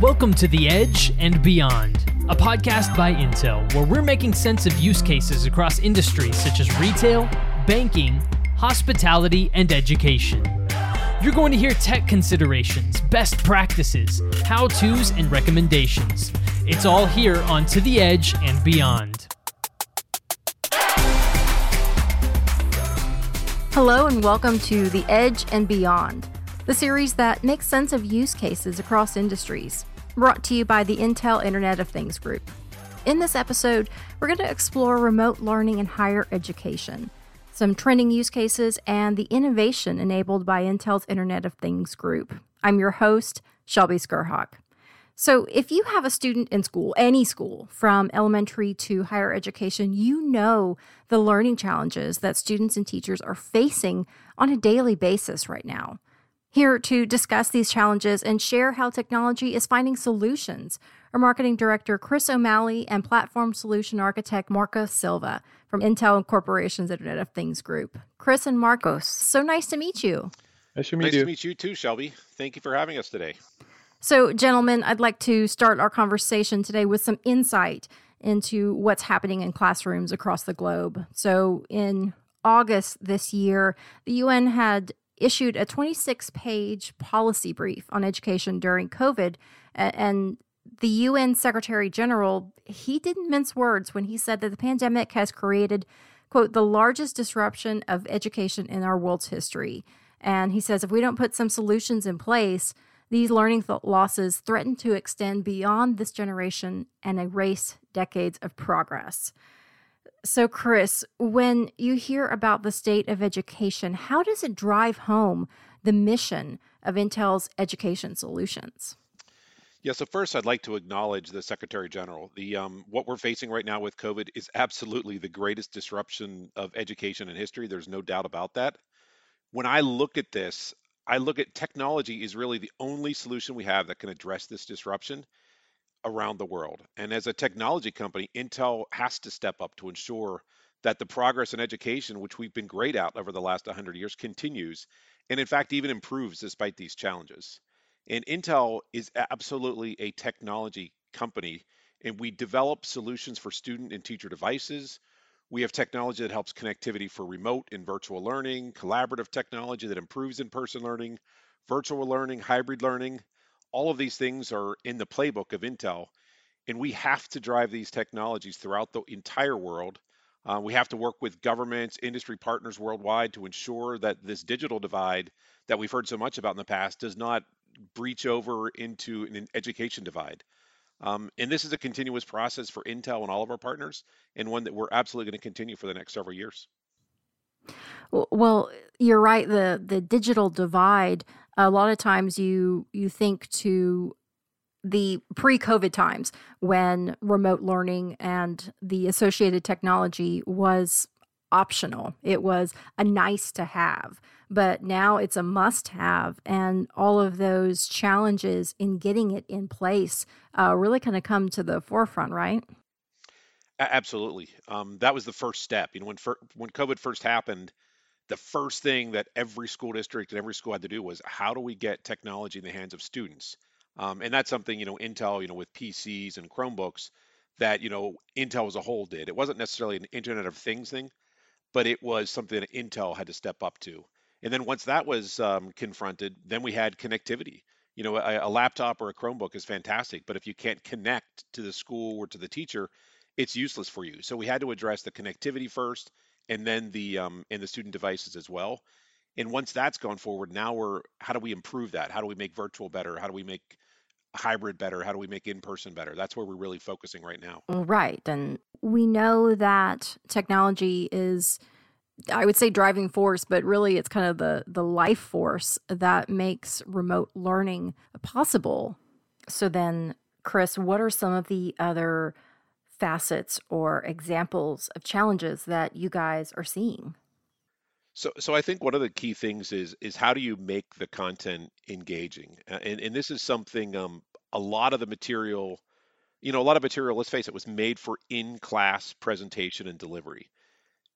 Welcome to The Edge and Beyond, a podcast by Intel where we're making sense of use cases across industries such as retail, banking, hospitality, and education. You're going to hear tech considerations, best practices, how to's, and recommendations. It's all here on To The Edge and Beyond. Hello, and welcome to The Edge and Beyond, the series that makes sense of use cases across industries brought to you by the Intel Internet of Things Group. In this episode, we're going to explore remote learning in higher education, some trending use cases, and the innovation enabled by Intel's Internet of Things Group. I'm your host, Shelby Skrhak. So, if you have a student in school, any school, from elementary to higher education, you know the learning challenges that students and teachers are facing on a daily basis right now. Here to discuss these challenges and share how technology is finding solutions are Marketing Director Chris O'Malley and Platform Solution Architect Marcos Silva from Intel Corporation's Internet of Things Group. Chris and Marcos, so nice to meet you. Nice to meet nice you. to meet you too, Shelby. Thank you for having us today. So, gentlemen, I'd like to start our conversation today with some insight into what's happening in classrooms across the globe. So, in August this year, the UN had issued a 26 page policy brief on education during COVID. And the UN Secretary General, he didn't mince words when he said that the pandemic has created, quote, the largest disruption of education in our world's history. And he says if we don't put some solutions in place, these learning th- losses threaten to extend beyond this generation and erase decades of progress. So, Chris, when you hear about the state of education, how does it drive home the mission of Intel's education solutions? Yeah, so first I'd like to acknowledge the Secretary General. The um, what we're facing right now with COVID is absolutely the greatest disruption of education in history. There's no doubt about that. When I look at this, I look at technology is really the only solution we have that can address this disruption around the world. And as a technology company, Intel has to step up to ensure that the progress in education, which we've been great at over the last 100 years, continues and, in fact, even improves despite these challenges. And Intel is absolutely a technology company, and we develop solutions for student and teacher devices. We have technology that helps connectivity for remote and virtual learning, collaborative technology that improves in person learning, virtual learning, hybrid learning, all of these things are in the playbook of Intel, and we have to drive these technologies throughout the entire world. Uh, we have to work with governments, industry partners worldwide to ensure that this digital divide that we've heard so much about in the past does not breach over into an education divide. Um, and this is a continuous process for Intel and all of our partners, and one that we're absolutely going to continue for the next several years. Well, you're right. The the digital divide. A lot of times, you you think to the pre-COVID times when remote learning and the associated technology was optional. It was a nice to have, but now it's a must have. And all of those challenges in getting it in place uh, really kind of come to the forefront, right? Absolutely. Um, that was the first step. You know, when when COVID first happened, the first thing that every school district and every school had to do was how do we get technology in the hands of students? Um, and that's something, you know, Intel, you know, with PCs and Chromebooks that, you know, Intel as a whole did. It wasn't necessarily an Internet of Things thing, but it was something that Intel had to step up to. And then once that was um, confronted, then we had connectivity. You know, a, a laptop or a Chromebook is fantastic, but if you can't connect to the school or to the teacher, it's useless for you. So we had to address the connectivity first, and then the um, and the student devices as well. And once that's gone forward, now we're how do we improve that? How do we make virtual better? How do we make hybrid better? How do we make in person better? That's where we're really focusing right now. Right. And we know that technology is I would say driving force, but really it's kind of the the life force that makes remote learning possible. So then Chris, what are some of the other facets or examples of challenges that you guys are seeing? So, so I think one of the key things is is how do you make the content engaging? And and this is something um, a lot of the material, you know, a lot of material. Let's face it, was made for in-class presentation and delivery.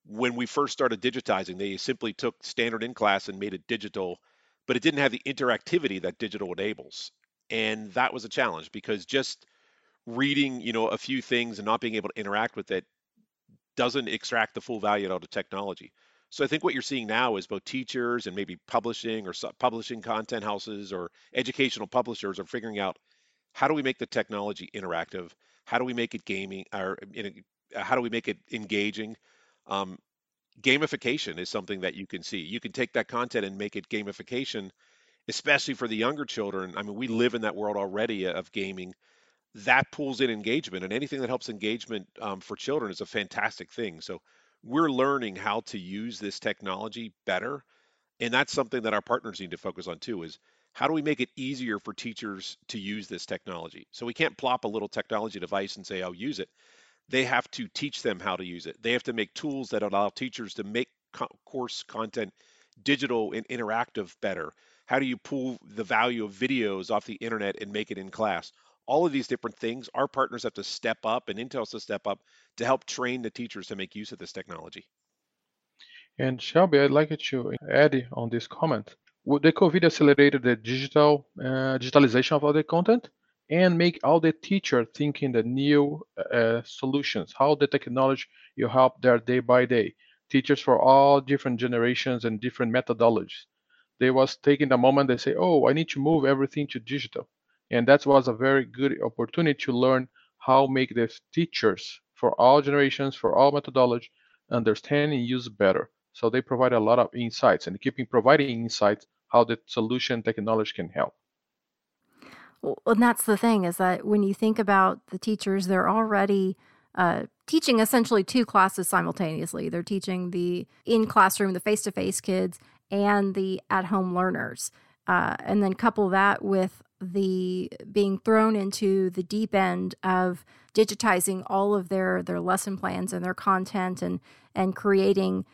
When we first started digitizing, they simply took standard in class and made it digital, but it didn't have the interactivity that digital enables. and that was a challenge because just reading, you know, a few things and not being able to interact with it doesn't extract the full value out of technology. So I think what you're seeing now is both teachers and maybe publishing or publishing content houses or educational publishers are figuring out how do we make the technology interactive? How do we make it gaming or how do we make it engaging? Um, gamification is something that you can see. You can take that content and make it gamification, especially for the younger children. I mean, we live in that world already of gaming. That pulls in engagement, and anything that helps engagement um, for children is a fantastic thing. So we're learning how to use this technology better, and that's something that our partners need to focus on too. Is how do we make it easier for teachers to use this technology? So we can't plop a little technology device and say, "I'll use it." They have to teach them how to use it. They have to make tools that allow teachers to make co- course content digital and interactive better. How do you pull the value of videos off the internet and make it in class? All of these different things, our partners have to step up and Intel has to step up to help train the teachers to make use of this technology. And Shelby, I'd like you to add on this comment. Would the COVID accelerated the digital uh, digitalization of all the content and make all the teacher thinking the new uh, solutions, how the technology will help their day by day. Teachers for all different generations and different methodologies. They was taking the moment they say, oh, I need to move everything to digital. And that was a very good opportunity to learn how make the teachers for all generations, for all methodology, understand and use better. So they provide a lot of insights and keeping providing insights how the solution technology can help. Well, and that's the thing is that when you think about the teachers, they're already uh, teaching essentially two classes simultaneously. They're teaching the in classroom, the face to face kids, and the at home learners. Uh, and then couple that with the being thrown into the deep end of digitizing all of their their lesson plans and their content and and creating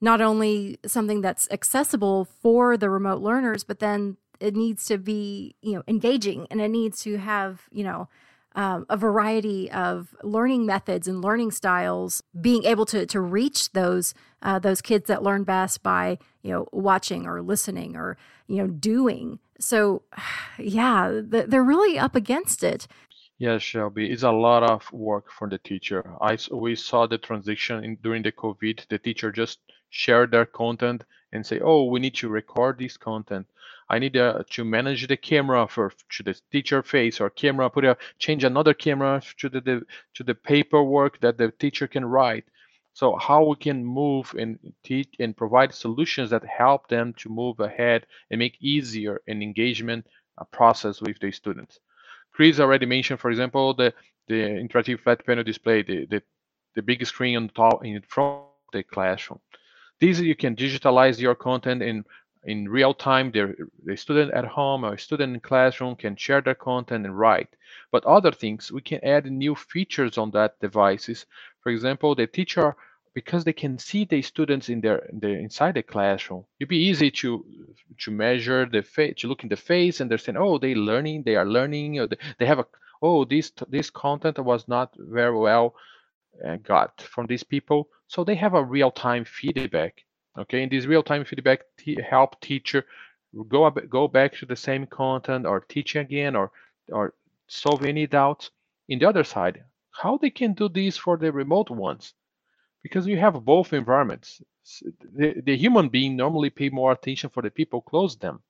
not only something that's accessible for the remote learners, but then it needs to be, you know, engaging and it needs to have, you know, um, a variety of learning methods and learning styles, being able to to reach those uh, those kids that learn best by you know watching or listening or you know doing. So, yeah, they're really up against it. Yes, Shelby, it's a lot of work for the teacher. I we saw the transition in, during the COVID. The teacher just share their content and say, oh, we need to record this content. I need uh, to manage the camera for to the teacher face or camera, put a change another camera to the, the to the paperwork that the teacher can write. So how we can move and teach and provide solutions that help them to move ahead and make easier an engagement uh, process with the students. Chris already mentioned, for example, the the interactive flat panel display, the the, the big screen on top in front of the classroom. These you can digitalize your content in in real time. The, the student at home or student in classroom can share their content and write. But other things, we can add new features on that devices. For example, the teacher because they can see the students in their, in the inside the classroom it'd be easy to to measure the face to look in the face and understand oh they learning they are learning or they, they have a oh this this content was not very well uh, got from these people. So they have a real-time feedback. Okay, and this real-time feedback help teacher go up, go back to the same content or teach again or or solve any doubts. In the other side, how they can do this for the remote ones? Because you have both environments. The, the human being normally pay more attention for the people close them.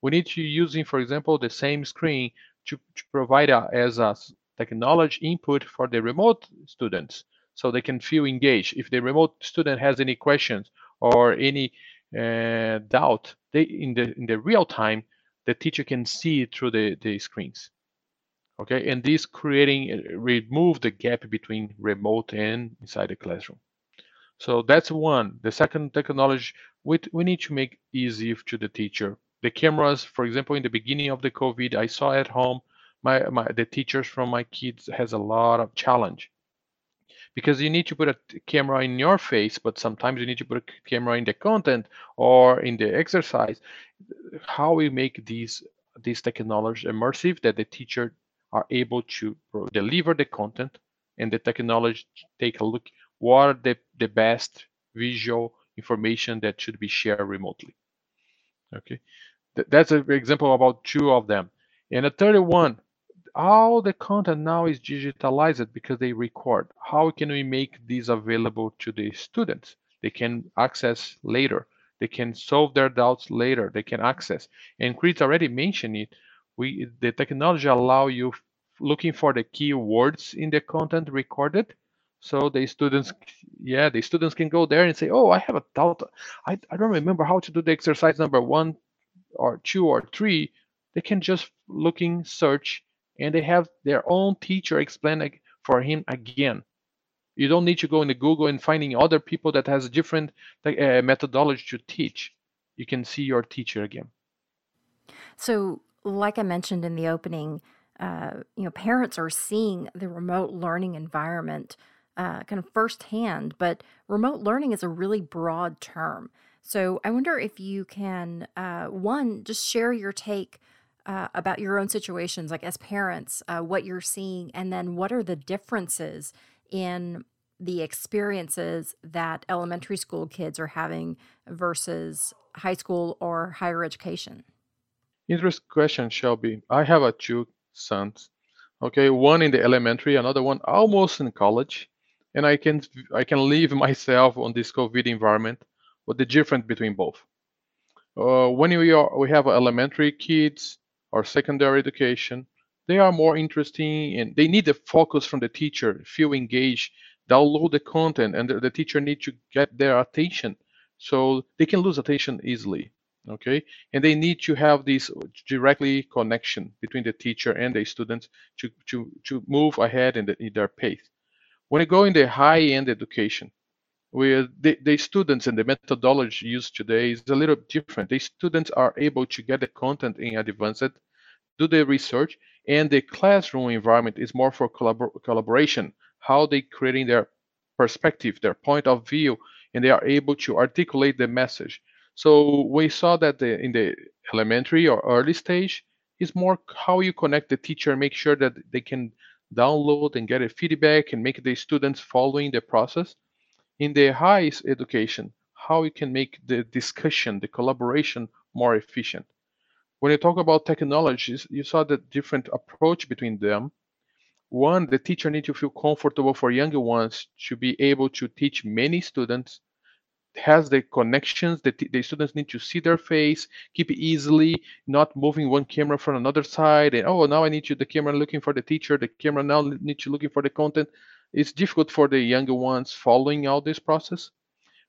We need to using, for example, the same screen to, to provide a, as a technology input for the remote students so they can feel engaged. If the remote student has any questions or any uh, doubt, they in the in the real time, the teacher can see through the, the screens. Okay, and this creating uh, remove the gap between remote and inside the classroom. So that's one. The second technology we, we need to make easy to the teacher. The cameras, for example, in the beginning of the COVID, I saw at home my, my the teachers from my kids has a lot of challenge because you need to put a camera in your face but sometimes you need to put a camera in the content or in the exercise. How we make these these technology immersive that the teacher are able to deliver the content and the technology take a look what are the, the best visual information that should be shared remotely. Okay? That's an example about two of them. And at 31, all the content now is digitalized because they record. How can we make these available to the students? They can access later. They can solve their doubts later. They can access. And Chris already mentioned it. We the technology allow you looking for the keywords in the content recorded. So the students, yeah, the students can go there and say, "Oh, I have a doubt. I, I don't remember how to do the exercise number one, or two, or three." They can just looking search and they have their own teacher explain for him again. You don't need to go into Google and finding other people that has a different uh, methodology to teach. You can see your teacher again. So, like I mentioned in the opening, uh, you know, parents are seeing the remote learning environment uh, kind of firsthand. But remote learning is a really broad term. So, I wonder if you can, uh, one, just share your take uh, about your own situations, like as parents, uh, what you're seeing, and then what are the differences in the experiences that elementary school kids are having versus high school or higher education? Interesting question, Shelby. I have a two sons. Okay, one in the elementary, another one almost in college, and I can I can leave myself on this COVID environment. What the difference between both? Uh, when we are we have elementary kids, or secondary education, they are more interesting and they need the focus from the teacher, feel engaged, download the content, and the, teacher need to get their attention. So they can lose attention easily. Okay, and they need to have this directly connection between the teacher and the students to to to move ahead in, the, in their pace. When you go in the high-end education, where uh, the, the students and the methodology used today is a little different. The students are able to get the content in advance, do the research, and the classroom environment is more for collabor collaboration, how they creating their perspective, their point of view, and they are able to articulate the message. So we saw that the, in the elementary or early stage is more how you connect the teacher, make sure that they can download and get a feedback and make the students following the process in the highest education, how you can make the discussion, the collaboration more efficient. When you talk about technologies, you saw the different approach between them. One, the teacher needs to feel comfortable for younger ones to be able to teach many students, has the connections that the students need to see their face, keep it easily, not moving one camera from another side, and oh, now I need to the camera looking for the teacher, the camera now needs to looking for the content it's difficult for the younger ones following all this process.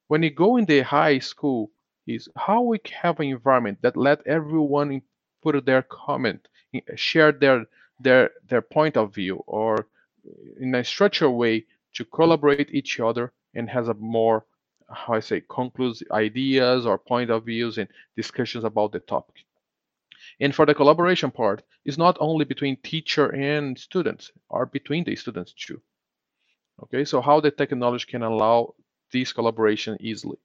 When you go in the high school, is how we have an environment that let everyone put their comment, share their their their point of view, or in a structured way to collaborate each other and has a more how I say conclusive ideas or point of views and discussions about the topic. And for the collaboration part, it's not only between teacher and students, or between the students too. Okay, so how the technology can allow this collaboration easily.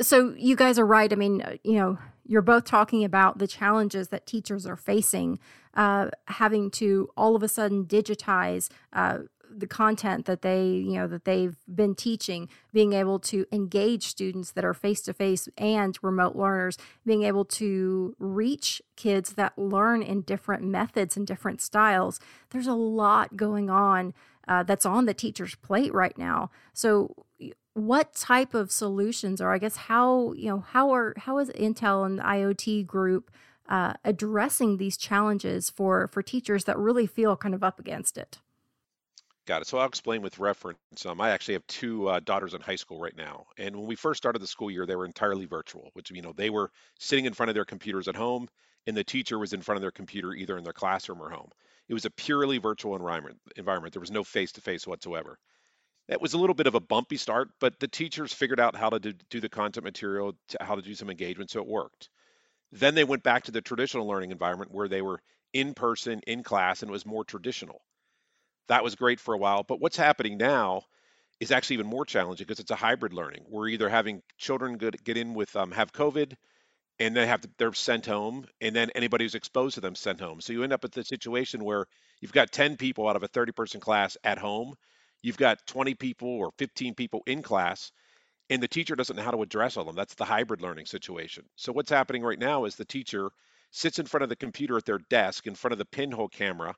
So you guys are right. I mean, uh, you know, you're both talking about the challenges that teachers are facing, uh, having to all of a sudden digitize uh, the content that they, you know, that they've been teaching, being able to engage students that are face to face and remote learners, being able to reach kids that learn in different methods and different styles. There's a lot going on uh, that's on the teacher's plate right now. So, what type of solutions, or I guess how you know how are how is Intel and the IoT group uh, addressing these challenges for for teachers that really feel kind of up against it? Got it. So I'll explain with reference. Um, I actually have two uh, daughters in high school right now, and when we first started the school year, they were entirely virtual, which you know they were sitting in front of their computers at home, and the teacher was in front of their computer either in their classroom or home. It was a purely virtual environment. There was no face-to-face whatsoever. That was a little bit of a bumpy start, but the teachers figured out how to do, the content material, to, how to do some engagement, so it worked. Then they went back to the traditional learning environment where they were in person, in class, and it was more traditional. That was great for a while, but what's happening now is actually even more challenging because it's a hybrid learning. We're either having children get, get in with um, have COVID, and they have to, they're sent home, and then anybody who's exposed to them sent home. So you end up with the situation where you've got 10 people out of a 30 person class at home, you've got 20 people or 15 people in class, and the teacher doesn't know how to address all of them. That's the hybrid learning situation. So what's happening right now is the teacher sits in front of the computer at their desk in front of the pinhole camera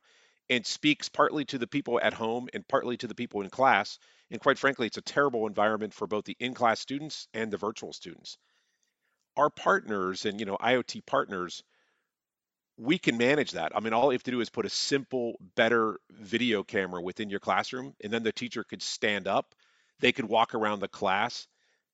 and speaks partly to the people at home and partly to the people in class. And quite frankly, it's a terrible environment for both the in-class students and the virtual students. Our partners and you know IoT partners, we can manage that. I mean, all you have to do is put a simple, better video camera within your classroom, and then the teacher could stand up. They could walk around the class.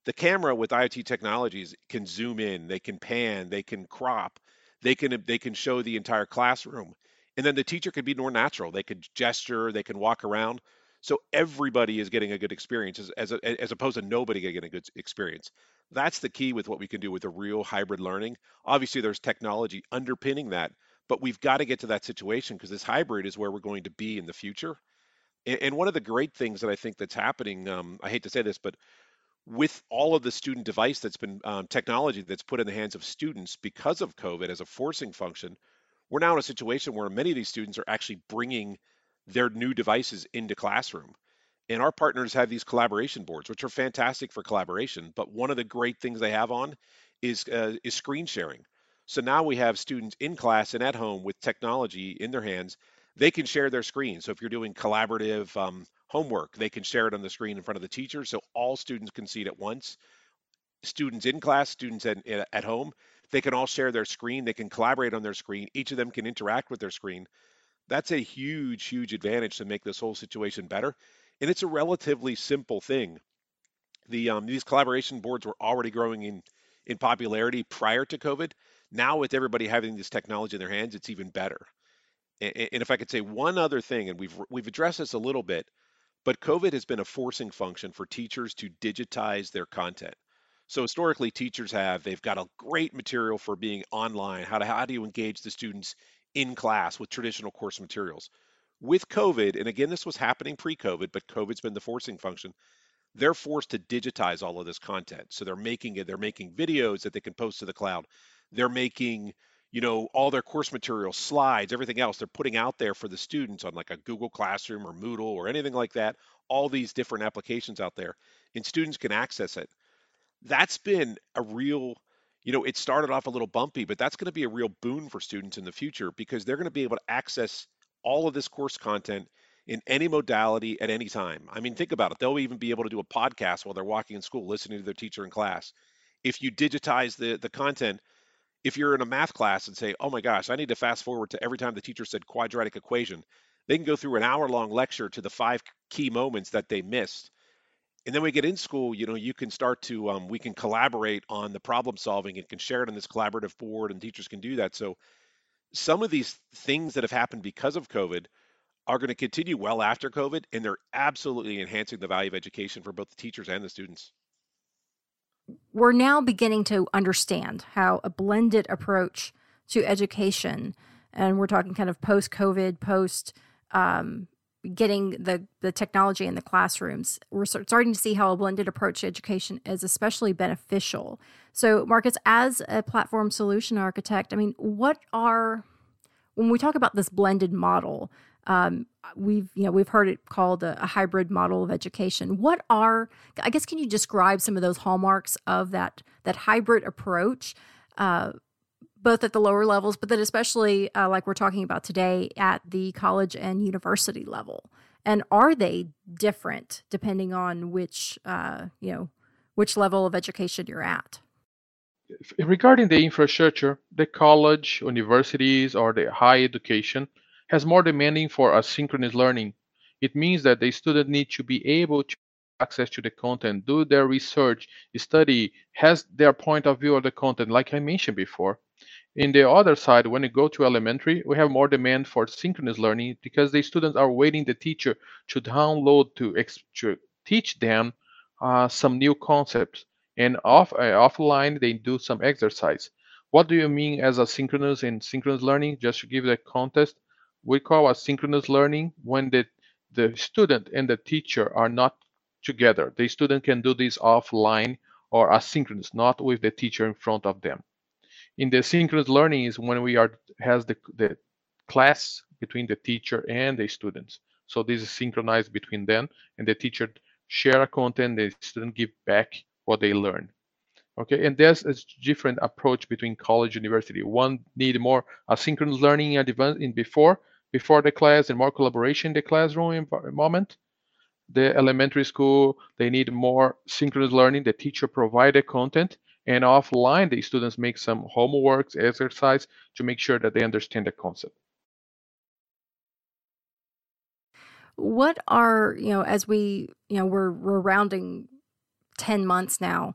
The camera with IoT technologies can zoom in, they can pan, they can crop, they can they can show the entire classroom and then the teacher could be more natural they could gesture they can walk around so everybody is getting a good experience as, as, a, as opposed to nobody getting a good experience. That's the key with what we can do with a real hybrid learning. Obviously there's technology underpinning that but we've got to get to that situation because this hybrid is where we're going to be in the future. And, and one of the great things that i think that's happening um, i hate to say this but with all of the student device that's been um, technology that's put in the hands of students because of COVID as a forcing function, we're now in a situation where many of these students are actually bringing their new devices into classroom. And our partners have these collaboration boards, which are fantastic for collaboration. But one of the great things they have on is uh, is screen sharing. So now we have students in class and at home with technology in their hands. They can share their screen. So if you're doing collaborative um, homework. They can share it on the screen in front of the teacher so all students can see it at once. Students in class, students at, at home, they can all share their screen. They can collaborate on their screen. Each of them can interact with their screen. That's a huge, huge advantage to make this whole situation better. And it's a relatively simple thing. The um, these collaboration boards were already growing in in popularity prior to COVID. Now with everybody having this technology in their hands, it's even better. And, and if I could say one other thing, and we've we've addressed this a little bit, but COVID has been a forcing function for teachers to digitize their content. So historically, teachers have, they've got a great material for being online. How, to, how do you engage the students in class with traditional course materials? With COVID, and again, this was happening pre-COVID, but COVID's been the forcing function. They're forced to digitize all of this content. So they're making it, they're making videos that they can post to the cloud. They're making you know, all their course materials, slides, everything else they're putting out there for the students on like a Google Classroom or Moodle or anything like that, all these different applications out there, and students can access it. That's been a real, you know, it started off a little bumpy, but that's going to be a real boon for students in the future because they're going to be able to access all of this course content in any modality at any time. I mean, think about it. They'll even be able to do a podcast while they're walking in school, listening to their teacher in class. If you digitize the the content, if you're in a math class and say, oh my gosh, I need to fast forward to every time the teacher said quadratic equation, they can go through an hour long lecture to the five key moments that they missed. And then we get in school, you know, you can start to, um, we can collaborate on the problem solving and can share it on this collaborative board and teachers can do that. So some of these things that have happened because of COVID are going to continue well after COVID, and they're absolutely enhancing the value of education for both the teachers and the students we're now beginning to understand how a blended approach to education, and we're talking kind of post COVID, post um, getting the, the technology in the classrooms, we're starting to see how a blended approach to education is especially beneficial. So, Marcos, as a platform solution architect, I mean, what are, when we talk about this blended model, um, we've you know we've heard it called a, a, hybrid model of education. What are I guess can you describe some of those hallmarks of that that hybrid approach, uh, both at the lower levels, but then especially uh, like we're talking about today at the college and university level? And are they different depending on which uh, you know which level of education you're at? Regarding the infrastructure, the college, universities, or the high education has more demanding for asynchronous learning. It means that the student needs to be able to access to the content, do their research, study, has their point of view of the content, like I mentioned before. In the other side, when you go to elementary, we have more demand for synchronous learning because the students are waiting the teacher to download to, to teach them uh, some new concepts. And off uh, offline, they do some exercise. What do you mean as asynchronous and synchronous learning? Just to give the context, we call asynchronous learning when the, the student and the teacher are not together. The student can do this offline or asynchronous, not with the teacher in front of them. In the synchronous learning is when we are has the, the class between the teacher and the students. So this is synchronized between them and the teacher share a content, the student give back what they learn. Okay, and there's a different approach between college university. One need more asynchronous learning in before before the class and more collaboration in the classroom environment. The elementary school they need more synchronous learning. The teacher provide the content, and offline the students make some homeworks, exercise to make sure that they understand the concept. What are you know as we you know we're we're rounding ten months now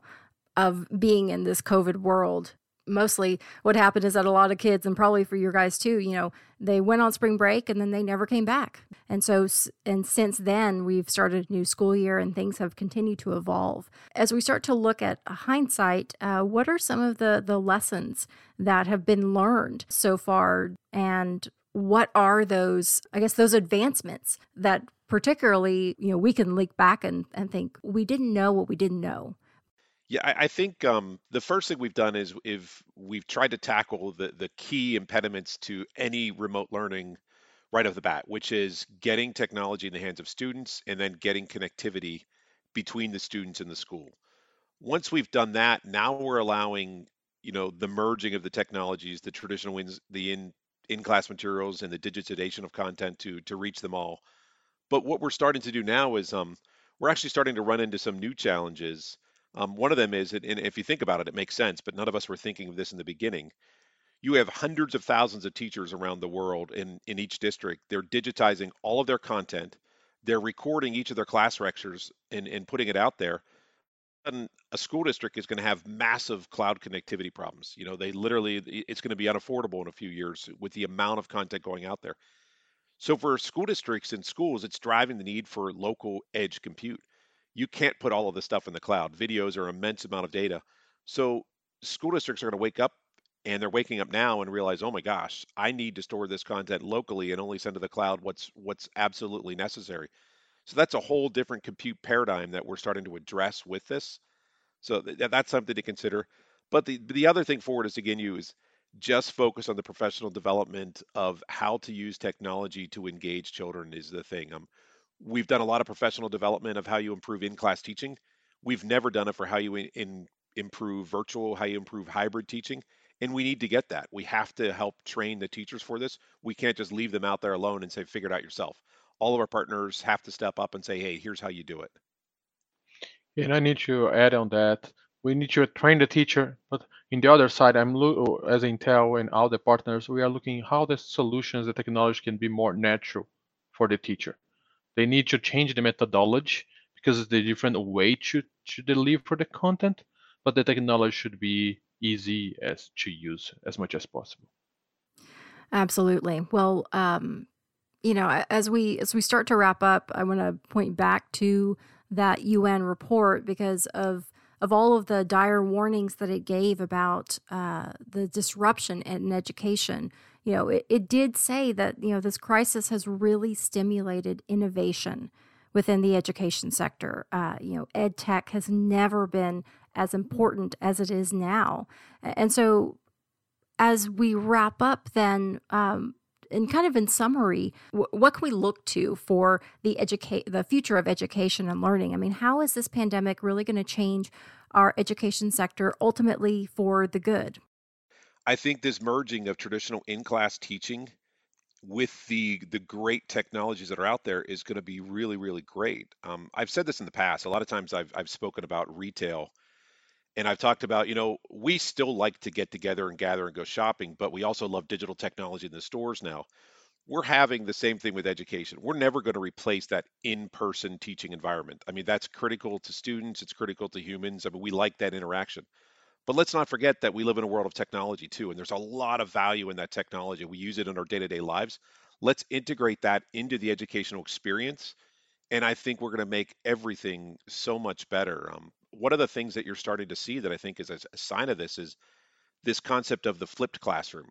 of being in this COVID world. Mostly what happened is that a lot of kids, and probably for your guys too, you know, they went on spring break and then they never came back. And so, and since then, we've started a new school year and things have continued to evolve. As we start to look at hindsight, uh, what are some of the, the lessons that have been learned so far? And what are those, I guess, those advancements that particularly, you know, we can look back and, and think we didn't know what we didn't know yeah, I, I think um, the first thing we've done is if we've tried to tackle the the key impediments to any remote learning right off the bat, which is getting technology in the hands of students and then getting connectivity between the students and the school. Once we've done that, now we're allowing you know the merging of the technologies, the traditional wins, the in in class materials and the digitization of content to to reach them all. But what we're starting to do now is um, we're actually starting to run into some new challenges um, one of them is, and if you think about it, it makes sense, but none of us were thinking of this in the beginning. You have hundreds of thousands of teachers around the world in, in each district. They're digitizing all of their content. They're recording each of their class lectures and, and putting it out there. And a school district is going to have massive cloud connectivity problems. You know, they literally, it's going to be unaffordable in a few years with the amount of content going out there. So for school districts and schools, it's driving the need for local edge compute you can't put all of this stuff in the cloud. Videos are immense amount of data. So school districts are going to wake up and they're waking up now and realize, oh my gosh, I need to store this content locally and only send to the cloud what's what's absolutely necessary. So that's a whole different compute paradigm that we're starting to address with this. So th- that's something to consider. But the the other thing forward is again use just focus on the professional development of how to use technology to engage children is the thing. Um, We've done a lot of professional development of how you improve in-class teaching. We've never done it for how you in, in, improve virtual, how you improve hybrid teaching, and we need to get that. We have to help train the teachers for this. We can't just leave them out there alone and say, figure it out yourself. All of our partners have to step up and say, hey, here's how you do it. And I need to add on that. We need to train the teacher, but in the other side, I'm as Intel and all the partners, we are looking how the solutions, the technology can be more natural for the teacher. They need to change the methodology because a different way to, to deliver the content, but the technology should be easy as to use as much as possible. Absolutely. Well, um, you know, as we as we start to wrap up, I want to point back to that UN report because of of all of the dire warnings that it gave about uh, the disruption in education you know, it, it did say that, you know, this crisis has really stimulated innovation within the education sector. Uh, you know, ed tech has never been as important as it is now. And so, as we wrap up, then, um, and kind of in summary, what can we look to for the educate the future of education and learning? I mean, how is this pandemic really going to change our education sector ultimately for the good? I think this merging of traditional in-class teaching with the the great technologies that are out there is going to be really really great. Um, I've said this in the past. A lot of times I've I've spoken about retail, and I've talked about you know we still like to get together and gather and go shopping, but we also love digital technology in the stores now. We're having the same thing with education. We're never going to replace that in-person teaching environment. I mean that's critical to students. It's critical to humans. I mean we like that interaction. But let's not forget that we live in a world of technology too, and there's a lot of value in that technology. We use it in our day to day lives. Let's integrate that into the educational experience. And I think we're going to make everything so much better. Um, one of the things that you're starting to see that I think is a, sign of this is this concept of the flipped classroom,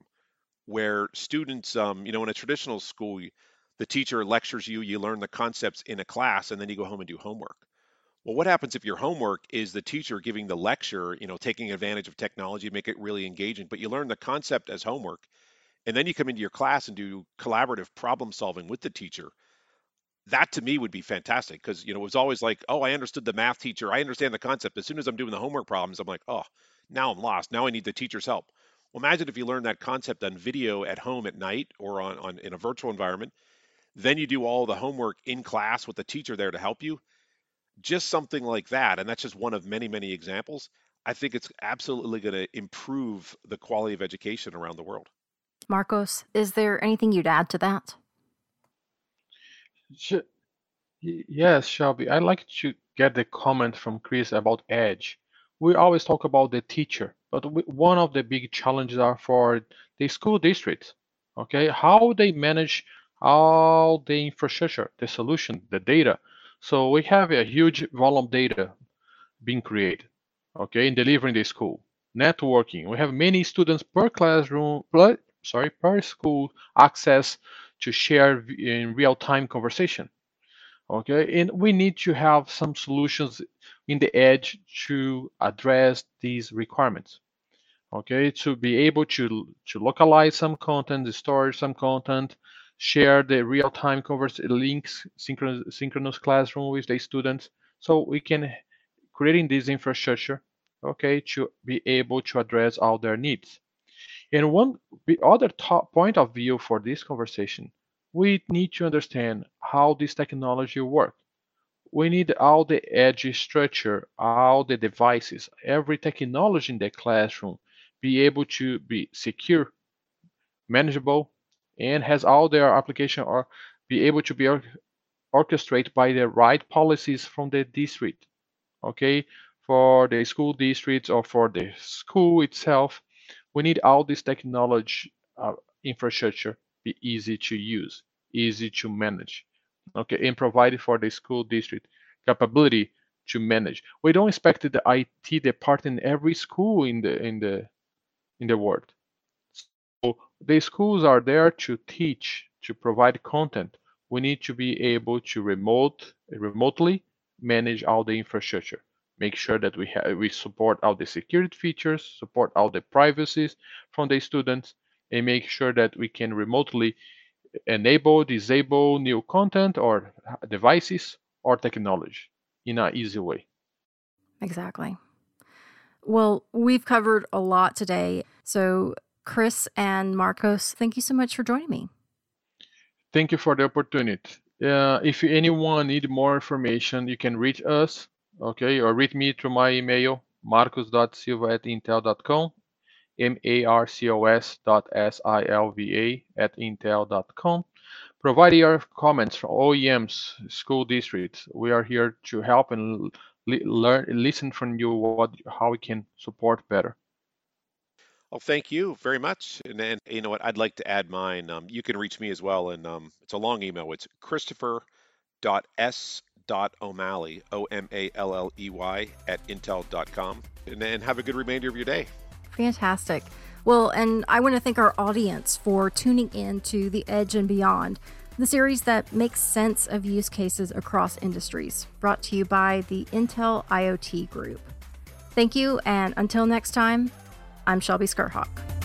where students, um, you know, in a traditional school, the teacher lectures you, you learn the concepts in a class, and then you go home and do homework. Well, what happens if your homework is the teacher giving the lecture, you know, taking advantage of technology, make it really engaging, but you learn the concept as homework, and then you come into your class and do collaborative problem solving with the teacher. That to me would be fantastic because you know it was always like oh i understood the math teacher i understand the concept. As soon as i'm doing the homework problems i'm like oh now i'm lost. Now i need the teacher's help. Well imagine if you learn that concept on video at home at night or on, on in a virtual environment then you do all the homework in class with the teacher there to help you. Just something like that and that's just one of many many examples i think it's absolutely going to improve the quality of education around the world. Marcos is there anything you'd add to that Yes, Shelby. I'd like to get the comment from Chris about Edge. We always talk about the teacher, but one of the big challenges are for the school districts. Okay, how they manage all the infrastructure, the solution, the data. So we have a huge volume data being created. Okay, in delivering the school networking. We have many students per classroom, sorry, per school access to share in real-time conversation. Okay, and we need to have some solutions in the edge to address these requirements. Okay, to be able to to localize some content, store some content, share the real-time converse links, synchronous, synchronous classroom with the students, so we can creating this infrastructure, okay, to be able to address all their needs. And one other point of view for this conversation, we need to understand how this technology works. We need all the edge structure, all the devices, every technology in the classroom be able to be secure, manageable, and has all their application or be able to be or orchestrated by the right policies from the district. Okay, for the school districts or for the school itself, we need all this technology uh, infrastructure be easy to use, easy to manage, okay, and provided for the school district capability to manage. We don't expect the IT department in every school in the in the in the world. So the schools are there to teach, to provide content. We need to be able to remote remotely manage all the infrastructure make sure that we have we support all the security features, support all the privacies from the students, and make sure that we can remotely enable, disable new content or devices or technology in an easy way. Exactly. Well, we've covered a lot today. So, Chris and Marcos, thank you so much for joining me. Thank you for the opportunity. Uh, if anyone need more information, you can reach us okay, or read me through my email, marcos.silva at intel.com, M-A-R-C-O-S dot at intel.com. Provide your comments from OEMs, school districts. We are here to help and learn, listen from you what, how we can support better. Well, thank you very much. And, and you know what, I'd like to add mine. Um, you can reach me as well, and um, it's a long email. It's christopher.s O'Malley, O M A L L E Y, at intel.com. And, and have a good remainder of your day. Fantastic. Well, and I want to thank our audience for tuning in to The Edge and Beyond, the series that makes sense of use cases across industries, brought to you by the Intel IoT Group. Thank you, and until next time, I'm Shelby Skrhak.